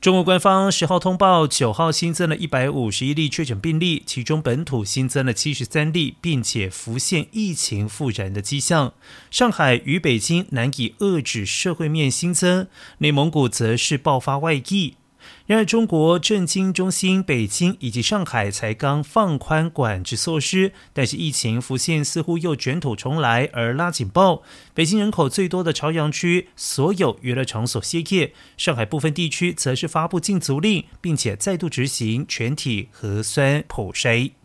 中国官方十号通报，九号新增了一百五十一例确诊病例，其中本土新增了七十三例，并且浮现疫情复燃的迹象。上海与北京难以遏制社会面新增，内蒙古则是爆发外溢。然而，中国政经中心北京以及上海才刚放宽管制措施，但是疫情浮现似乎又卷土重来，而拉警报。北京人口最多的朝阳区，所有娱乐场所歇业；上海部分地区则是发布禁足令，并且再度执行全体核酸普筛。